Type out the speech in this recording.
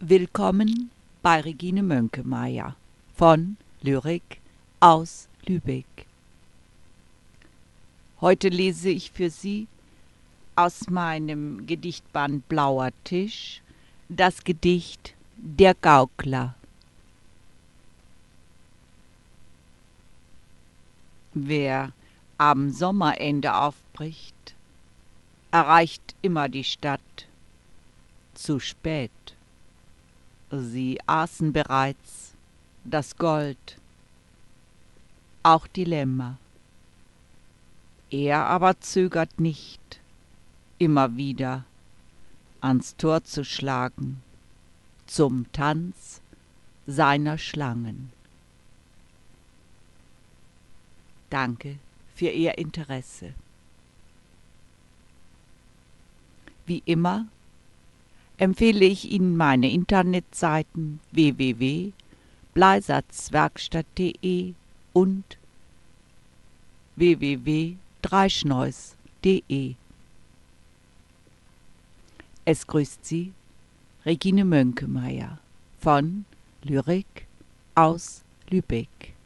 Willkommen bei Regine Mönkemeyer von Lyrik aus Lübeck. Heute lese ich für Sie aus meinem Gedichtband Blauer Tisch das Gedicht Der Gaukler. Wer am Sommerende aufbricht, erreicht immer die Stadt zu spät. Sie aßen bereits das Gold, auch die Lämmer. Er aber zögert nicht, immer wieder ans Tor zu schlagen, zum Tanz seiner Schlangen. Danke für Ihr Interesse. Wie immer empfehle ich Ihnen meine Internetseiten www.bleisatzwerkstatt.de und www.dreischneus.de. Es grüßt Sie Regine Mönkemeyer von Lyrik aus Lübeck.